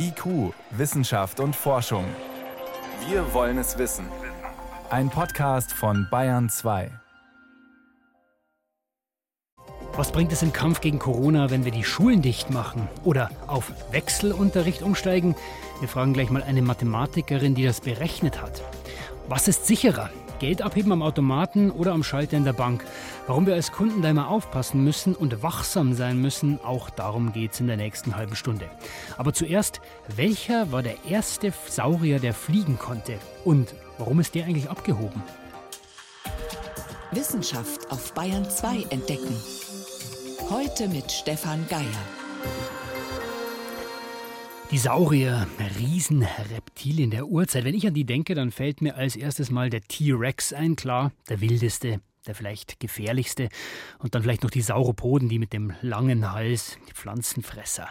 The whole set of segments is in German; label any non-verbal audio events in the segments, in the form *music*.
IQ, Wissenschaft und Forschung. Wir wollen es wissen. Ein Podcast von Bayern 2. Was bringt es im Kampf gegen Corona, wenn wir die Schulen dicht machen oder auf Wechselunterricht umsteigen? Wir fragen gleich mal eine Mathematikerin, die das berechnet hat. Was ist sicherer? Geld abheben am Automaten oder am Schalter in der Bank. Warum wir als Kunden da immer aufpassen müssen und wachsam sein müssen, auch darum geht es in der nächsten halben Stunde. Aber zuerst, welcher war der erste Saurier, der fliegen konnte? Und warum ist der eigentlich abgehoben? Wissenschaft auf Bayern 2 entdecken. Heute mit Stefan Geier. Die Saurier, Riesenreptilien der Urzeit. Wenn ich an die denke, dann fällt mir als erstes mal der T-Rex ein, klar, der wildeste, der vielleicht gefährlichste. Und dann vielleicht noch die Sauropoden, die mit dem langen Hals, die Pflanzenfresser.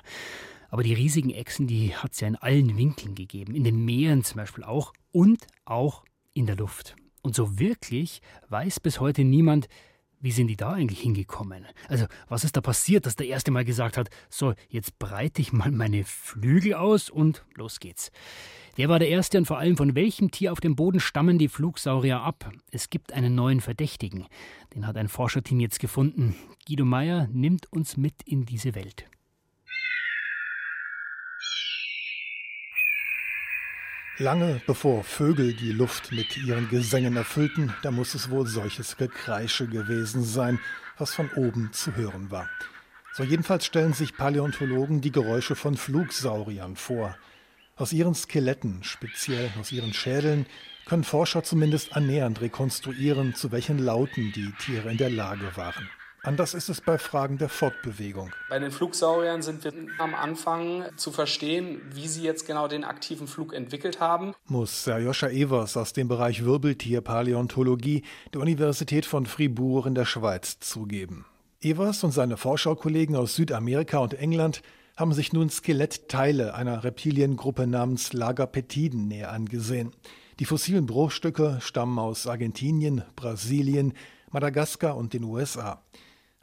Aber die riesigen Echsen, die hat es ja in allen Winkeln gegeben, in den Meeren zum Beispiel auch und auch in der Luft. Und so wirklich weiß bis heute niemand, wie sind die da eigentlich hingekommen? Also, was ist da passiert, dass der erste Mal gesagt hat, so, jetzt breite ich mal meine Flügel aus und los geht's. Wer war der erste und vor allem von welchem Tier auf dem Boden stammen die Flugsaurier ab? Es gibt einen neuen Verdächtigen. Den hat ein Forscherteam jetzt gefunden. Guido Meyer nimmt uns mit in diese Welt. Lange bevor Vögel die Luft mit ihren Gesängen erfüllten, da muss es wohl solches Gekreische gewesen sein, was von oben zu hören war. So jedenfalls stellen sich Paläontologen die Geräusche von Flugsauriern vor. Aus ihren Skeletten, speziell aus ihren Schädeln, können Forscher zumindest annähernd rekonstruieren, zu welchen Lauten die Tiere in der Lage waren. Anders ist es bei Fragen der Fortbewegung. Bei den Flugsauriern sind wir am Anfang zu verstehen, wie sie jetzt genau den aktiven Flug entwickelt haben. Muss Serjoscha Evers aus dem Bereich Wirbeltierpaläontologie der Universität von Fribourg in der Schweiz zugeben. Evers und seine Vorschaukollegen aus Südamerika und England haben sich nun Skelettteile einer Reptiliengruppe namens Lagapetiden näher angesehen. Die fossilen Bruchstücke stammen aus Argentinien, Brasilien, Madagaskar und den USA.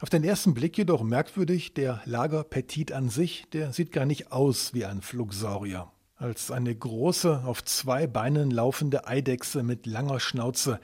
Auf den ersten Blick jedoch merkwürdig, der Lagerpetit an sich, der sieht gar nicht aus wie ein Flugsaurier. Als eine große, auf zwei Beinen laufende Eidechse mit langer Schnauze.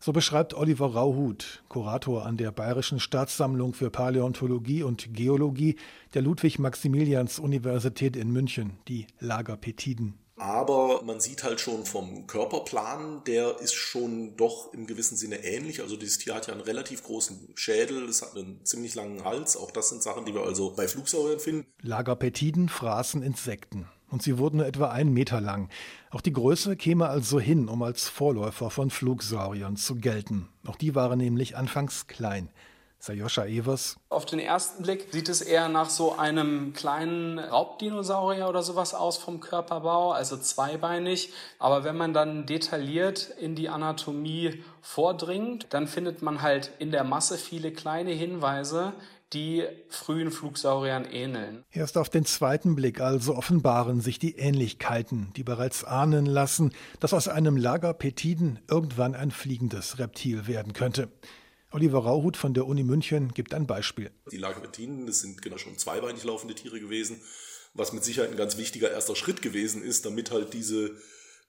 So beschreibt Oliver Rauhut, Kurator an der Bayerischen Staatssammlung für Paläontologie und Geologie der Ludwig-Maximilians-Universität in München, die Lagerpetiden. Aber man sieht halt schon vom Körperplan, der ist schon doch im gewissen Sinne ähnlich. Also dieses Tier hat ja einen relativ großen Schädel, es hat einen ziemlich langen Hals. Auch das sind Sachen, die wir also bei Flugsauriern finden. Lagerpetiden fraßen Insekten. Und sie wurden nur etwa einen Meter lang. Auch die Größe käme also hin, um als Vorläufer von Flugsauriern zu gelten. Auch die waren nämlich anfangs klein. Sayosha Evers. Auf den ersten Blick sieht es eher nach so einem kleinen Raubdinosaurier oder sowas aus vom Körperbau, also zweibeinig. Aber wenn man dann detailliert in die Anatomie vordringt, dann findet man halt in der Masse viele kleine Hinweise, die frühen Flugsauriern ähneln. Erst auf den zweiten Blick also offenbaren sich die Ähnlichkeiten, die bereits ahnen lassen, dass aus einem Lagerpetiden irgendwann ein fliegendes Reptil werden könnte. Oliver Rauhut von der Uni München gibt ein Beispiel. Die Lagerpetinen, das sind genau schon zweibeinig laufende Tiere gewesen, was mit Sicherheit ein ganz wichtiger erster Schritt gewesen ist, damit halt diese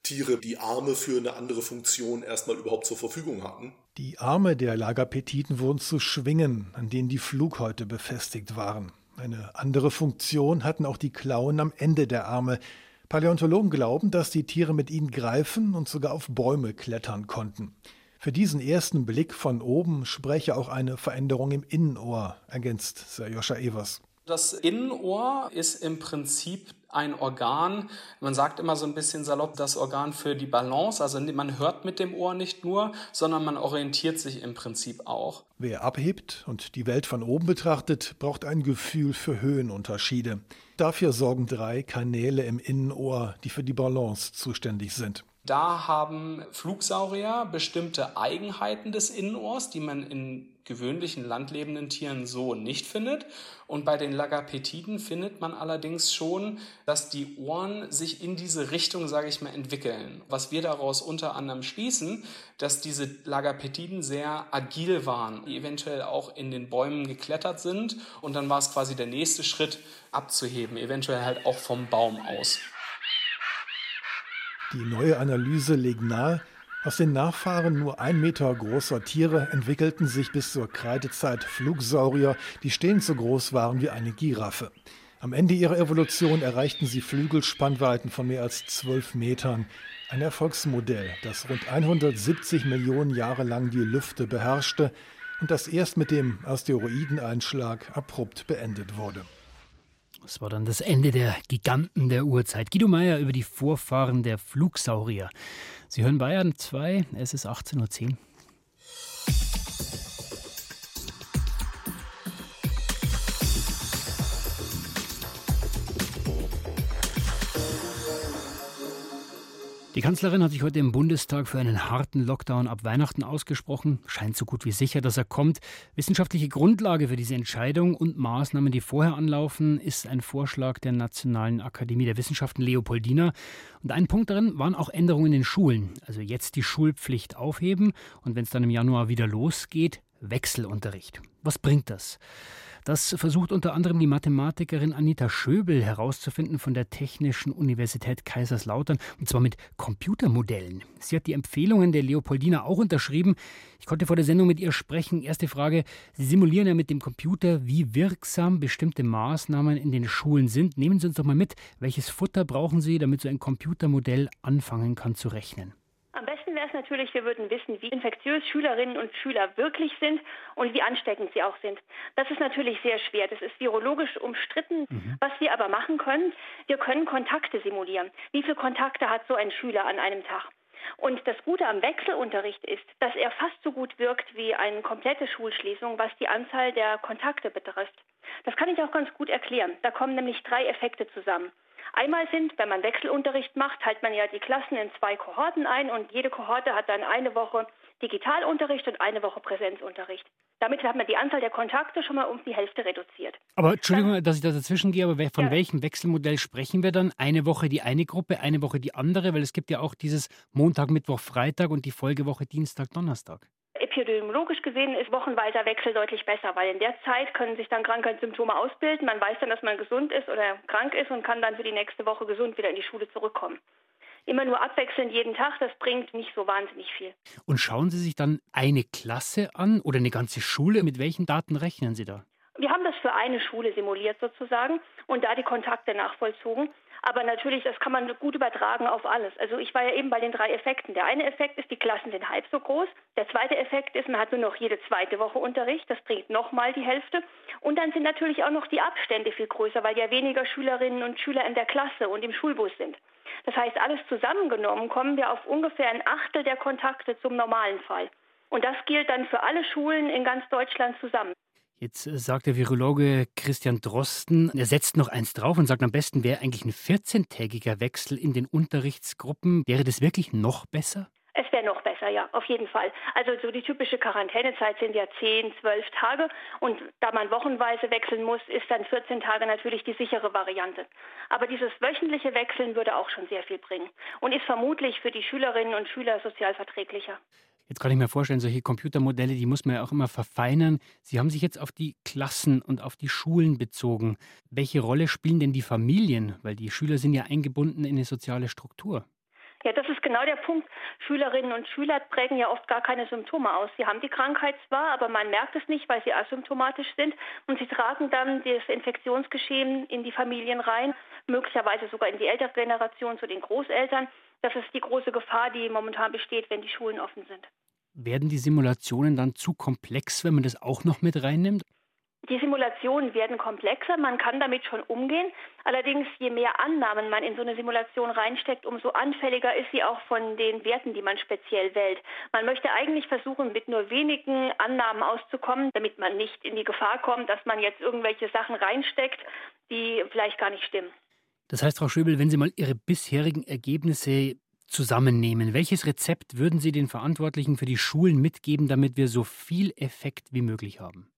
Tiere die Arme für eine andere Funktion erstmal überhaupt zur Verfügung hatten. Die Arme der Lagerpetiten wurden zu Schwingen, an denen die Flughäute befestigt waren. Eine andere Funktion hatten auch die Klauen am Ende der Arme. Paläontologen glauben, dass die Tiere mit ihnen greifen und sogar auf Bäume klettern konnten. Für diesen ersten Blick von oben spreche auch eine Veränderung im Innenohr, ergänzt Serjoscha Evers. Das Innenohr ist im Prinzip ein Organ, man sagt immer so ein bisschen salopp, das Organ für die Balance. Also man hört mit dem Ohr nicht nur, sondern man orientiert sich im Prinzip auch. Wer abhebt und die Welt von oben betrachtet, braucht ein Gefühl für Höhenunterschiede. Dafür sorgen drei Kanäle im Innenohr, die für die Balance zuständig sind. Da haben Flugsaurier bestimmte Eigenheiten des Innenohrs, die man in gewöhnlichen landlebenden Tieren so nicht findet. Und bei den Lagapetiden findet man allerdings schon, dass die Ohren sich in diese Richtung, sage ich mal, entwickeln. Was wir daraus unter anderem schließen, dass diese Lagapetiden sehr agil waren, die eventuell auch in den Bäumen geklettert sind. Und dann war es quasi der nächste Schritt abzuheben, eventuell halt auch vom Baum aus. Die neue Analyse legt nahe, aus den Nachfahren nur ein Meter großer Tiere entwickelten sich bis zur Kreidezeit Flugsaurier, die stehend so groß waren wie eine Giraffe. Am Ende ihrer Evolution erreichten sie Flügelspannweiten von mehr als zwölf Metern. Ein Erfolgsmodell, das rund 170 Millionen Jahre lang die Lüfte beherrschte und das erst mit dem Asteroideneinschlag abrupt beendet wurde. Das war dann das Ende der Giganten der Urzeit. Guido Meyer über die Vorfahren der Flugsaurier. Sie hören Bayern 2, es ist 18.10 Uhr. Die Kanzlerin hat sich heute im Bundestag für einen harten Lockdown ab Weihnachten ausgesprochen. Scheint so gut wie sicher, dass er kommt. Wissenschaftliche Grundlage für diese Entscheidung und Maßnahmen, die vorher anlaufen, ist ein Vorschlag der Nationalen Akademie der Wissenschaften Leopoldina. Und ein Punkt darin waren auch Änderungen in den Schulen. Also jetzt die Schulpflicht aufheben und wenn es dann im Januar wieder losgeht, Wechselunterricht. Was bringt das? Das versucht unter anderem die Mathematikerin Anita Schöbel herauszufinden von der Technischen Universität Kaiserslautern, und zwar mit Computermodellen. Sie hat die Empfehlungen der Leopoldina auch unterschrieben. Ich konnte vor der Sendung mit ihr sprechen. Erste Frage, Sie simulieren ja mit dem Computer, wie wirksam bestimmte Maßnahmen in den Schulen sind. Nehmen Sie uns doch mal mit, welches Futter brauchen Sie, damit so ein Computermodell anfangen kann zu rechnen? Es natürlich, wir würden wissen, wie infektiös Schülerinnen und Schüler wirklich sind und wie ansteckend sie auch sind. Das ist natürlich sehr schwer. Das ist virologisch umstritten. Mhm. Was wir aber machen können, wir können Kontakte simulieren. Wie viele Kontakte hat so ein Schüler an einem Tag? Und das Gute am Wechselunterricht ist, dass er fast so gut wirkt wie eine komplette Schulschließung, was die Anzahl der Kontakte betrifft. Das kann ich auch ganz gut erklären. Da kommen nämlich drei Effekte zusammen. Einmal sind, wenn man Wechselunterricht macht, teilt man ja die Klassen in zwei Kohorten ein und jede Kohorte hat dann eine Woche Digitalunterricht und eine Woche Präsenzunterricht. Damit hat man die Anzahl der Kontakte schon mal um die Hälfte reduziert. Aber Entschuldigung, dass ich da dazwischen gehe, aber von ja. welchem Wechselmodell sprechen wir dann? Eine Woche die eine Gruppe, eine Woche die andere? Weil es gibt ja auch dieses Montag, Mittwoch, Freitag und die Folgewoche Dienstag, Donnerstag. Epidemiologisch gesehen ist wochenweiser Wechsel deutlich besser, weil in der Zeit können sich dann Krankheitssymptome ausbilden. Man weiß dann, dass man gesund ist oder krank ist und kann dann für die nächste Woche gesund wieder in die Schule zurückkommen. Immer nur abwechselnd jeden Tag, das bringt nicht so wahnsinnig viel. Und schauen Sie sich dann eine Klasse an oder eine ganze Schule? Mit welchen Daten rechnen Sie da? Wir haben das für eine Schule simuliert sozusagen und da die Kontakte nachvollzogen. Aber natürlich, das kann man gut übertragen auf alles. Also ich war ja eben bei den drei Effekten. Der eine Effekt ist, die Klassen sind halb so groß. Der zweite Effekt ist, man hat nur noch jede zweite Woche Unterricht. Das bringt nochmal die Hälfte. Und dann sind natürlich auch noch die Abstände viel größer, weil ja weniger Schülerinnen und Schüler in der Klasse und im Schulbus sind. Das heißt, alles zusammengenommen kommen wir auf ungefähr ein Achtel der Kontakte zum normalen Fall. Und das gilt dann für alle Schulen in ganz Deutschland zusammen. Jetzt äh, sagt der Virologe Christian Drosten, er setzt noch eins drauf und sagt, am besten wäre eigentlich ein 14-tägiger Wechsel in den Unterrichtsgruppen. Wäre das wirklich noch besser? Es wäre noch besser, ja, auf jeden Fall. Also so die typische Quarantänezeit sind ja 10, 12 Tage und da man wochenweise wechseln muss, ist dann 14 Tage natürlich die sichere Variante. Aber dieses wöchentliche Wechseln würde auch schon sehr viel bringen und ist vermutlich für die Schülerinnen und Schüler sozial verträglicher. Jetzt kann ich mir vorstellen, solche Computermodelle, die muss man ja auch immer verfeinern. Sie haben sich jetzt auf die Klassen und auf die Schulen bezogen. Welche Rolle spielen denn die Familien? Weil die Schüler sind ja eingebunden in eine soziale Struktur. Ja, das ist genau der Punkt. Schülerinnen und Schüler prägen ja oft gar keine Symptome aus. Sie haben die Krankheit zwar, aber man merkt es nicht, weil sie asymptomatisch sind. Und sie tragen dann das Infektionsgeschehen in die Familien rein, möglicherweise sogar in die ältere Generation zu den Großeltern. Das ist die große Gefahr, die momentan besteht, wenn die Schulen offen sind. Werden die Simulationen dann zu komplex, wenn man das auch noch mit reinnimmt? Die Simulationen werden komplexer, man kann damit schon umgehen. Allerdings, je mehr Annahmen man in so eine Simulation reinsteckt, umso anfälliger ist sie auch von den Werten, die man speziell wählt. Man möchte eigentlich versuchen, mit nur wenigen Annahmen auszukommen, damit man nicht in die Gefahr kommt, dass man jetzt irgendwelche Sachen reinsteckt, die vielleicht gar nicht stimmen. Das heißt, Frau Schöbel, wenn Sie mal Ihre bisherigen Ergebnisse zusammennehmen. Welches Rezept würden Sie den Verantwortlichen für die Schulen mitgeben, damit wir so viel Effekt wie möglich haben?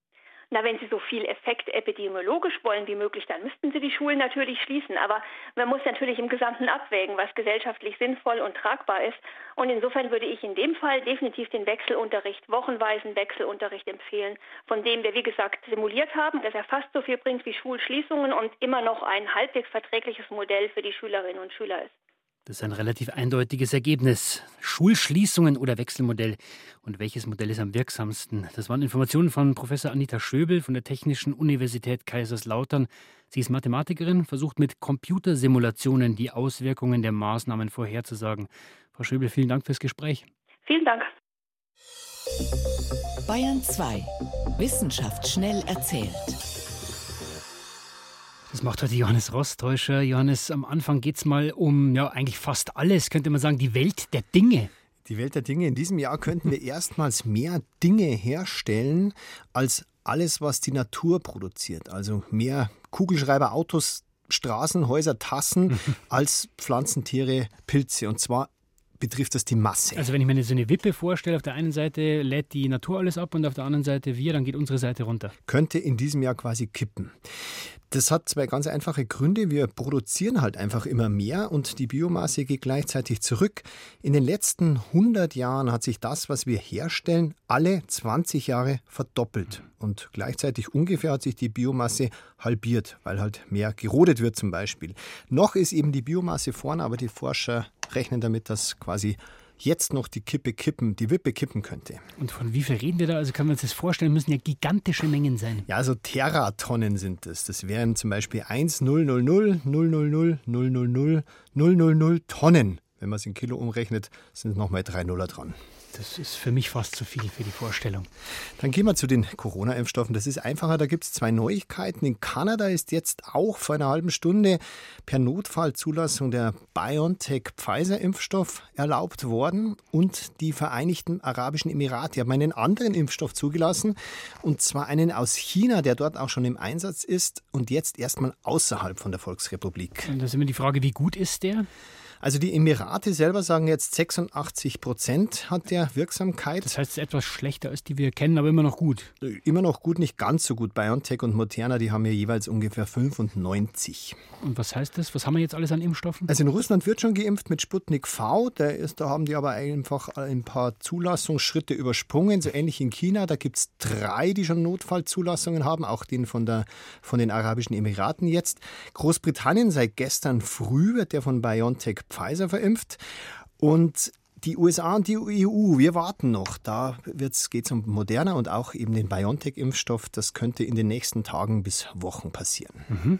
Na, wenn Sie so viel Effekt epidemiologisch wollen wie möglich, dann müssten Sie die Schulen natürlich schließen. Aber man muss natürlich im Gesamten abwägen, was gesellschaftlich sinnvoll und tragbar ist. Und insofern würde ich in dem Fall definitiv den Wechselunterricht, wochenweisen Wechselunterricht empfehlen, von dem wir, wie gesagt, simuliert haben, dass er fast so viel bringt wie Schulschließungen und immer noch ein halbwegs verträgliches Modell für die Schülerinnen und Schüler ist. Das ist ein relativ eindeutiges Ergebnis. Schulschließungen oder Wechselmodell. Und welches Modell ist am wirksamsten? Das waren Informationen von Professor Anita Schöbel von der Technischen Universität Kaiserslautern. Sie ist Mathematikerin, versucht mit Computersimulationen die Auswirkungen der Maßnahmen vorherzusagen. Frau Schöbel, vielen Dank fürs Gespräch. Vielen Dank. Bayern 2. Wissenschaft schnell erzählt. Das macht heute Johannes Rostäuscher. Johannes, am Anfang geht es mal um ja eigentlich fast alles, könnte man sagen, die Welt der Dinge. Die Welt der Dinge. In diesem Jahr könnten wir erstmals mehr Dinge herstellen als alles, was die Natur produziert. Also mehr Kugelschreiber, Autos, Straßen, Häuser, Tassen *laughs* als Pflanzen, Tiere, Pilze. Und zwar betrifft das die Masse. Also wenn ich mir so eine Wippe vorstelle, auf der einen Seite lädt die Natur alles ab und auf der anderen Seite wir, dann geht unsere Seite runter. Könnte in diesem Jahr quasi kippen. Das hat zwei ganz einfache Gründe. Wir produzieren halt einfach immer mehr und die Biomasse geht gleichzeitig zurück. In den letzten 100 Jahren hat sich das, was wir herstellen, alle 20 Jahre verdoppelt. Und gleichzeitig ungefähr hat sich die Biomasse halbiert, weil halt mehr gerodet wird zum Beispiel. Noch ist eben die Biomasse vorne, aber die Forscher rechnen damit, dass quasi jetzt noch die Kippe kippen, die Wippe kippen könnte. Und von wie viel reden wir da? Also kann man sich das vorstellen, müssen ja gigantische Mengen sein. Ja, also Teratonnen sind es. Das wären zum Beispiel 1, 0, 0, 0, 0, 0, 0, 0, 0, 0, 0, 0, 0 Tonnen. Wenn man es in Kilo umrechnet, sind nochmal drei Nuller dran. Das ist für mich fast zu viel für die Vorstellung. Dann gehen wir zu den Corona-Impfstoffen. Das ist einfacher. Da gibt es zwei Neuigkeiten. In Kanada ist jetzt auch vor einer halben Stunde per Notfallzulassung der BioNTech-Pfizer-Impfstoff erlaubt worden und die Vereinigten Arabischen Emirate haben einen anderen Impfstoff zugelassen und zwar einen aus China, der dort auch schon im Einsatz ist und jetzt erstmal außerhalb von der Volksrepublik. Und da ist immer die Frage, wie gut ist der? Also die Emirate selber sagen jetzt 86 Prozent hat der Wirksamkeit. Das heißt, es ist etwas schlechter als die wir kennen, aber immer noch gut. Immer noch gut, nicht ganz so gut. BioNTech und Moderna, die haben ja jeweils ungefähr 95. Und was heißt das? Was haben wir jetzt alles an Impfstoffen? Also in Russland wird schon geimpft mit Sputnik V. Der ist, da haben die aber einfach ein paar Zulassungsschritte übersprungen, so ähnlich in China. Da gibt es drei, die schon Notfallzulassungen haben, auch den von, der, von den Arabischen Emiraten jetzt. Großbritannien seit gestern früh wird der von BioNTech Pfizer verimpft. Und die USA und die EU, wir warten noch. Da geht es um Moderna und auch eben den BioNTech-Impfstoff. Das könnte in den nächsten Tagen bis Wochen passieren. Mhm.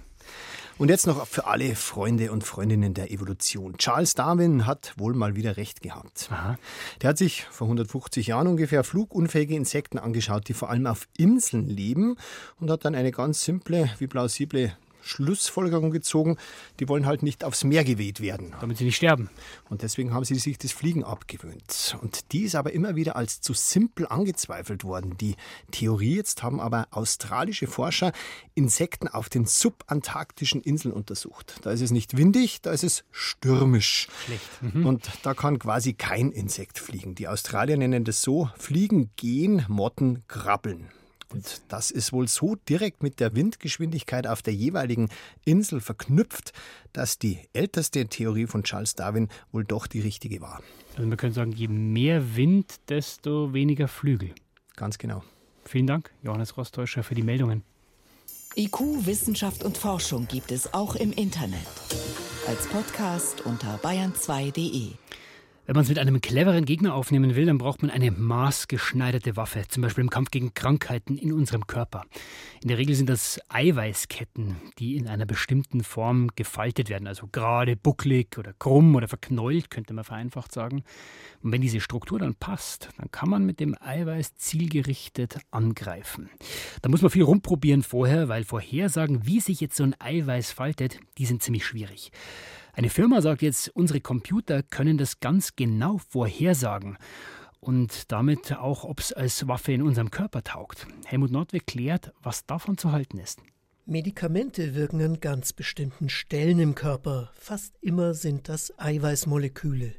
Und jetzt noch für alle Freunde und Freundinnen der Evolution. Charles Darwin hat wohl mal wieder recht gehabt. Aha. Der hat sich vor 150 Jahren ungefähr flugunfähige Insekten angeschaut, die vor allem auf Inseln leben und hat dann eine ganz simple wie plausible Schlussfolgerung gezogen, die wollen halt nicht aufs Meer geweht werden. Damit sie nicht sterben. Und deswegen haben sie sich das Fliegen abgewöhnt. Und die ist aber immer wieder als zu simpel angezweifelt worden. Die Theorie jetzt haben aber australische Forscher Insekten auf den subantarktischen Inseln untersucht. Da ist es nicht windig, da ist es stürmisch. Schlecht. Mhm. Und da kann quasi kein Insekt fliegen. Die Australier nennen das so, Fliegen gehen, Motten krabbeln. Und das ist wohl so direkt mit der Windgeschwindigkeit auf der jeweiligen Insel verknüpft, dass die älteste Theorie von Charles Darwin wohl doch die richtige war. Also man könnte sagen, je mehr Wind, desto weniger Flügel. Ganz genau. Vielen Dank, Johannes Rostäuscher, für die Meldungen. IQ, Wissenschaft und Forschung gibt es auch im Internet. Als Podcast unter bayern2.de. Wenn man es mit einem cleveren Gegner aufnehmen will, dann braucht man eine maßgeschneiderte Waffe, zum Beispiel im Kampf gegen Krankheiten in unserem Körper. In der Regel sind das Eiweißketten, die in einer bestimmten Form gefaltet werden, also gerade, bucklig oder krumm oder verknollt, könnte man vereinfacht sagen. Und wenn diese Struktur dann passt, dann kann man mit dem Eiweiß zielgerichtet angreifen. Da muss man viel rumprobieren vorher, weil Vorhersagen, wie sich jetzt so ein Eiweiß faltet, die sind ziemlich schwierig. Eine Firma sagt jetzt, unsere Computer können das ganz genau vorhersagen und damit auch, ob es als Waffe in unserem Körper taugt. Helmut Nordweg klärt, was davon zu halten ist. Medikamente wirken an ganz bestimmten Stellen im Körper. Fast immer sind das Eiweißmoleküle.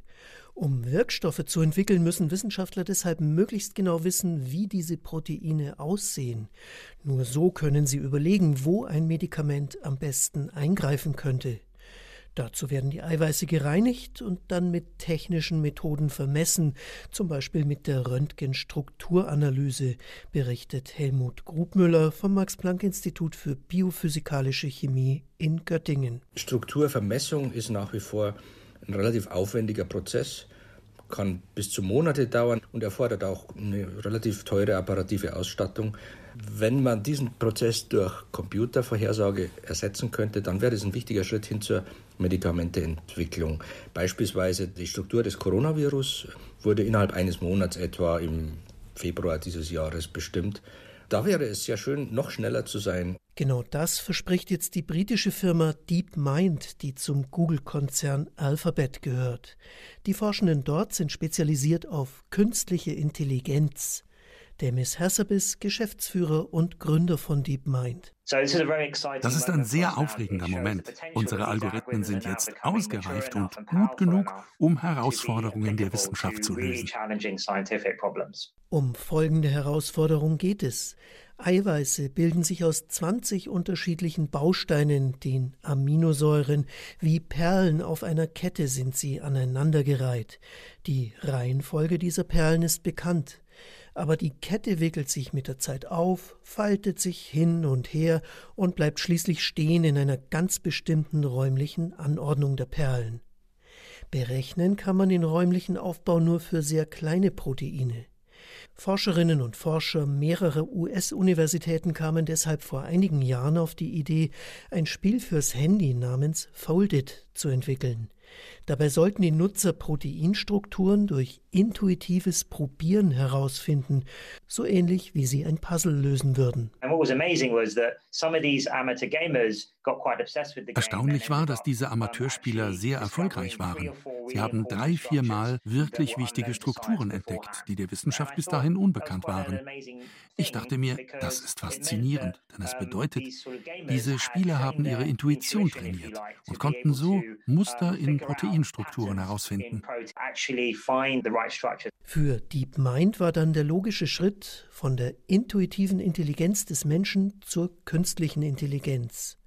Um Wirkstoffe zu entwickeln, müssen Wissenschaftler deshalb möglichst genau wissen, wie diese Proteine aussehen. Nur so können sie überlegen, wo ein Medikament am besten eingreifen könnte. Dazu werden die Eiweiße gereinigt und dann mit technischen Methoden vermessen, zum Beispiel mit der Röntgenstrukturanalyse, berichtet Helmut Grubmüller vom Max-Planck-Institut für biophysikalische Chemie in Göttingen. Strukturvermessung ist nach wie vor ein relativ aufwendiger Prozess kann bis zu Monate dauern und erfordert auch eine relativ teure apparative Ausstattung. Wenn man diesen Prozess durch Computervorhersage ersetzen könnte, dann wäre das ein wichtiger Schritt hin zur Medikamenteentwicklung. Beispielsweise die Struktur des Coronavirus wurde innerhalb eines Monats etwa im Februar dieses Jahres bestimmt. Da wäre es sehr schön, noch schneller zu sein. Genau das verspricht jetzt die britische Firma DeepMind, die zum Google-Konzern Alphabet gehört. Die Forschenden dort sind spezialisiert auf künstliche Intelligenz. Demis Hassabis, Geschäftsführer und Gründer von DeepMind. Das ist ein sehr aufregender Moment. Unsere Algorithmen sind jetzt ausgereift und gut genug, um Herausforderungen der Wissenschaft zu lösen. Um folgende Herausforderung geht es. Eiweiße bilden sich aus 20 unterschiedlichen Bausteinen, den Aminosäuren. Wie Perlen auf einer Kette sind sie aneinandergereiht. Die Reihenfolge dieser Perlen ist bekannt aber die Kette wickelt sich mit der Zeit auf, faltet sich hin und her und bleibt schließlich stehen in einer ganz bestimmten räumlichen Anordnung der Perlen. Berechnen kann man den räumlichen Aufbau nur für sehr kleine Proteine. Forscherinnen und Forscher mehrerer US-Universitäten kamen deshalb vor einigen Jahren auf die Idee, ein Spiel fürs Handy namens Folded zu entwickeln. Dabei sollten die Nutzer Proteinstrukturen durch intuitives Probieren herausfinden, so ähnlich wie sie ein Puzzle lösen würden. Erstaunlich war, dass diese Amateurspieler sehr erfolgreich waren. Sie haben drei, vier Mal wirklich wichtige Strukturen entdeckt, die der Wissenschaft bis dahin unbekannt waren. Ich dachte mir, das ist faszinierend, denn es bedeutet, diese Spieler haben ihre Intuition trainiert und konnten so Muster in Proteinstrukturen herausfinden. Für DeepMind war dann der logische Schritt von der intuitiven Intelligenz des Menschen zur künstlichen Intelligenz.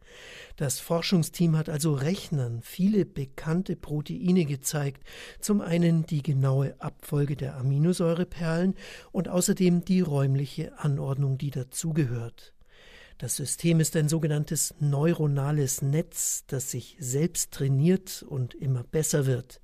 Das Forschungsteam hat also Rechnern viele bekannte Proteine gezeigt, zum einen die genaue Abfolge der Aminosäureperlen und außerdem die räumliche Anordnung, die dazugehört. Das System ist ein sogenanntes neuronales Netz, das sich selbst trainiert und immer besser wird.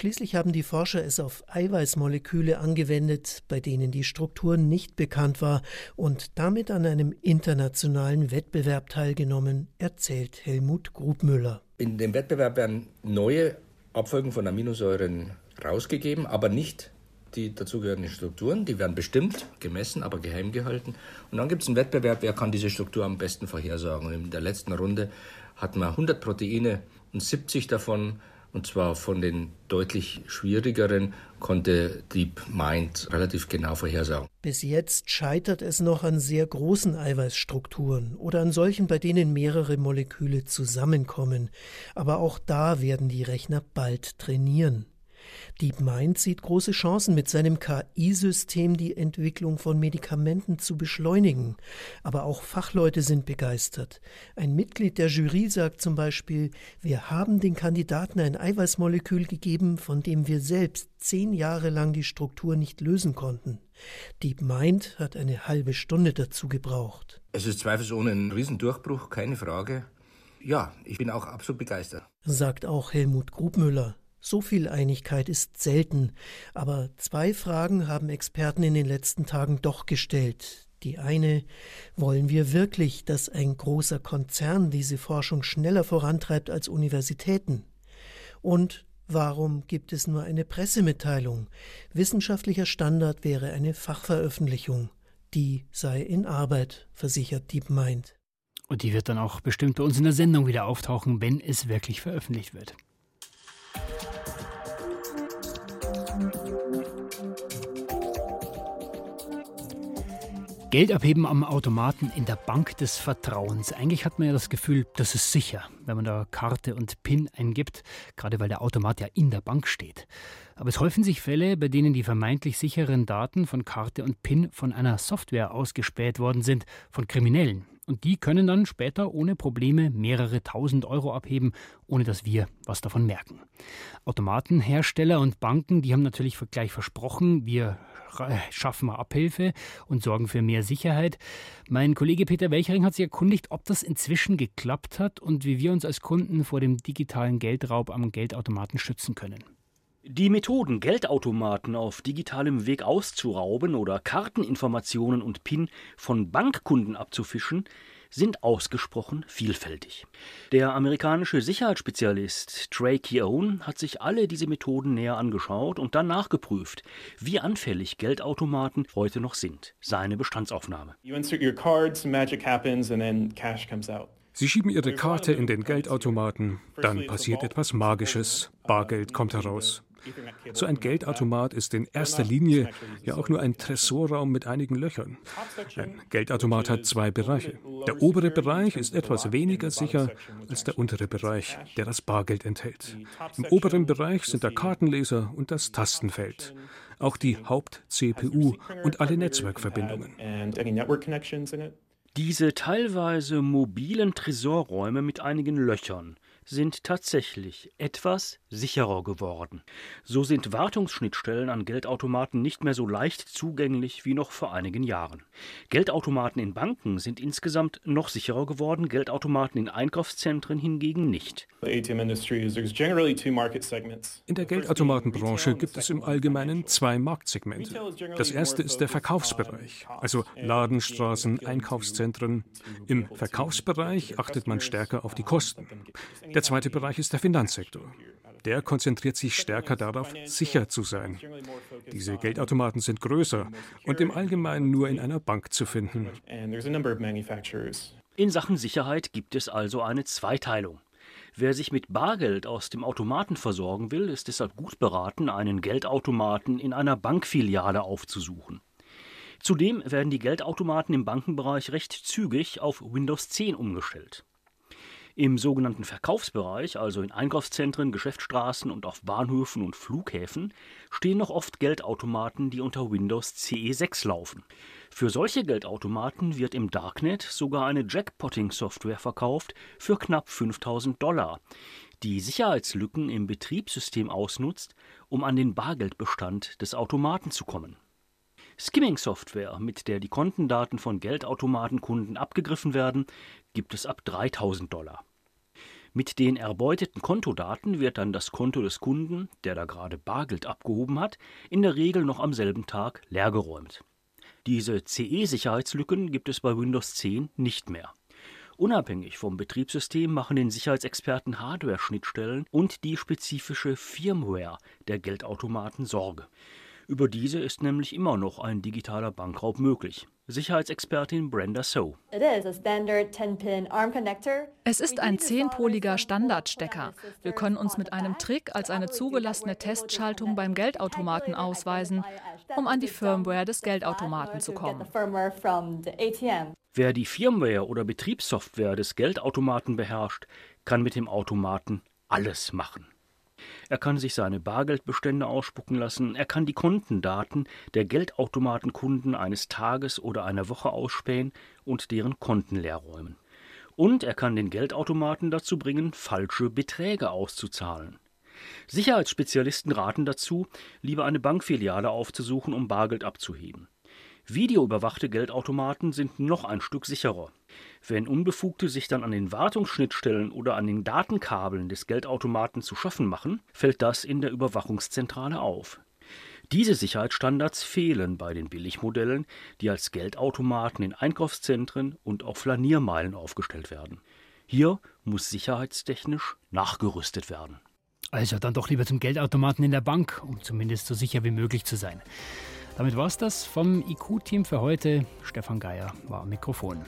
Schließlich haben die Forscher es auf Eiweißmoleküle angewendet, bei denen die Struktur nicht bekannt war und damit an einem internationalen Wettbewerb teilgenommen, erzählt Helmut Grubmüller. In dem Wettbewerb werden neue Abfolgen von Aminosäuren rausgegeben, aber nicht die dazugehörigen Strukturen. Die werden bestimmt, gemessen, aber geheim gehalten. Und dann gibt es einen Wettbewerb, wer kann diese Struktur am besten vorhersagen. Und in der letzten Runde hatten wir 100 Proteine und 70 davon und zwar von den deutlich schwierigeren konnte DeepMind relativ genau vorhersagen. Bis jetzt scheitert es noch an sehr großen Eiweißstrukturen oder an solchen, bei denen mehrere Moleküle zusammenkommen. Aber auch da werden die Rechner bald trainieren. DeepMind sieht große Chancen, mit seinem KI-System die Entwicklung von Medikamenten zu beschleunigen. Aber auch Fachleute sind begeistert. Ein Mitglied der Jury sagt zum Beispiel, wir haben den Kandidaten ein Eiweißmolekül gegeben, von dem wir selbst zehn Jahre lang die Struktur nicht lösen konnten. DeepMind hat eine halbe Stunde dazu gebraucht. Es ist zweifelsohne ein Riesendurchbruch, keine Frage. Ja, ich bin auch absolut begeistert. Sagt auch Helmut Grubmüller. So viel Einigkeit ist selten, aber zwei Fragen haben Experten in den letzten Tagen doch gestellt. Die eine, wollen wir wirklich, dass ein großer Konzern diese Forschung schneller vorantreibt als Universitäten? Und warum gibt es nur eine Pressemitteilung? Wissenschaftlicher Standard wäre eine Fachveröffentlichung. Die sei in Arbeit, versichert DeepMind. Und die wird dann auch bestimmt bei uns in der Sendung wieder auftauchen, wenn es wirklich veröffentlicht wird. Geld abheben am Automaten in der Bank des Vertrauens. Eigentlich hat man ja das Gefühl, das ist sicher, wenn man da Karte und PIN eingibt, gerade weil der Automat ja in der Bank steht. Aber es häufen sich Fälle, bei denen die vermeintlich sicheren Daten von Karte und PIN von einer Software ausgespäht worden sind, von Kriminellen. Und die können dann später ohne Probleme mehrere tausend Euro abheben, ohne dass wir was davon merken. Automatenhersteller und Banken, die haben natürlich gleich versprochen, wir schaffen wir Abhilfe und sorgen für mehr Sicherheit. Mein Kollege Peter Welchering hat sich erkundigt, ob das inzwischen geklappt hat und wie wir uns als Kunden vor dem digitalen Geldraub am Geldautomaten schützen können. Die Methoden, Geldautomaten auf digitalem Weg auszurauben oder Karteninformationen und PIN von Bankkunden abzufischen, sind ausgesprochen vielfältig. Der amerikanische Sicherheitsspezialist Trey Keown hat sich alle diese Methoden näher angeschaut und dann nachgeprüft, wie anfällig Geldautomaten heute noch sind. Seine Bestandsaufnahme. Sie schieben Ihre Karte in den Geldautomaten, dann passiert etwas Magisches. Bargeld kommt heraus. So ein Geldautomat ist in erster Linie ja auch nur ein Tresorraum mit einigen Löchern. Ein Geldautomat hat zwei Bereiche. Der obere Bereich ist etwas weniger sicher als der untere Bereich, der das Bargeld enthält. Im oberen Bereich sind der Kartenleser und das Tastenfeld. Auch die Haupt-CPU und alle Netzwerkverbindungen. Diese teilweise mobilen Tresorräume mit einigen Löchern sind tatsächlich etwas sicherer geworden. So sind Wartungsschnittstellen an Geldautomaten nicht mehr so leicht zugänglich wie noch vor einigen Jahren. Geldautomaten in Banken sind insgesamt noch sicherer geworden, Geldautomaten in Einkaufszentren hingegen nicht. In der Geldautomatenbranche gibt es im Allgemeinen zwei Marktsegmente. Das erste ist der Verkaufsbereich, also Ladenstraßen, Einkaufszentren. Im Verkaufsbereich achtet man stärker auf die Kosten. Der zweite Bereich ist der Finanzsektor. Der konzentriert sich stärker darauf, sicher zu sein. Diese Geldautomaten sind größer und im Allgemeinen nur in einer Bank zu finden. In Sachen Sicherheit gibt es also eine Zweiteilung. Wer sich mit Bargeld aus dem Automaten versorgen will, ist deshalb gut beraten, einen Geldautomaten in einer Bankfiliale aufzusuchen. Zudem werden die Geldautomaten im Bankenbereich recht zügig auf Windows 10 umgestellt. Im sogenannten Verkaufsbereich, also in Einkaufszentren, Geschäftsstraßen und auf Bahnhöfen und Flughäfen, stehen noch oft Geldautomaten, die unter Windows CE6 laufen. Für solche Geldautomaten wird im Darknet sogar eine Jackpotting-Software verkauft für knapp 5000 Dollar, die Sicherheitslücken im Betriebssystem ausnutzt, um an den Bargeldbestand des Automaten zu kommen. Skimming-Software, mit der die Kontendaten von Geldautomatenkunden abgegriffen werden, gibt es ab 3000 Dollar. Mit den erbeuteten Kontodaten wird dann das Konto des Kunden, der da gerade Bargeld abgehoben hat, in der Regel noch am selben Tag leergeräumt. Diese CE-Sicherheitslücken gibt es bei Windows 10 nicht mehr. Unabhängig vom Betriebssystem machen den Sicherheitsexperten Hardware-Schnittstellen und die spezifische Firmware der Geldautomaten Sorge. Über diese ist nämlich immer noch ein digitaler Bankraub möglich. Sicherheitsexpertin Brenda So. Es ist ein zehnpoliger Standardstecker. Wir können uns mit einem Trick als eine zugelassene Testschaltung beim Geldautomaten ausweisen, um an die Firmware des Geldautomaten zu kommen. Wer die Firmware oder Betriebssoftware des Geldautomaten beherrscht, kann mit dem Automaten alles machen. Er kann sich seine Bargeldbestände ausspucken lassen, er kann die Kontendaten der Geldautomatenkunden eines Tages oder einer Woche ausspähen und deren Konten leerräumen. Und er kann den Geldautomaten dazu bringen, falsche Beträge auszuzahlen. Sicherheitsspezialisten raten dazu, lieber eine Bankfiliale aufzusuchen, um Bargeld abzuheben. Videoüberwachte Geldautomaten sind noch ein Stück sicherer. Wenn Unbefugte sich dann an den Wartungsschnittstellen oder an den Datenkabeln des Geldautomaten zu schaffen machen, fällt das in der Überwachungszentrale auf. Diese Sicherheitsstandards fehlen bei den Billigmodellen, die als Geldautomaten in Einkaufszentren und auf Flaniermeilen aufgestellt werden. Hier muss sicherheitstechnisch nachgerüstet werden. Also dann doch lieber zum Geldautomaten in der Bank, um zumindest so sicher wie möglich zu sein. Damit war es das vom IQ-Team für heute. Stefan Geier war am Mikrofon.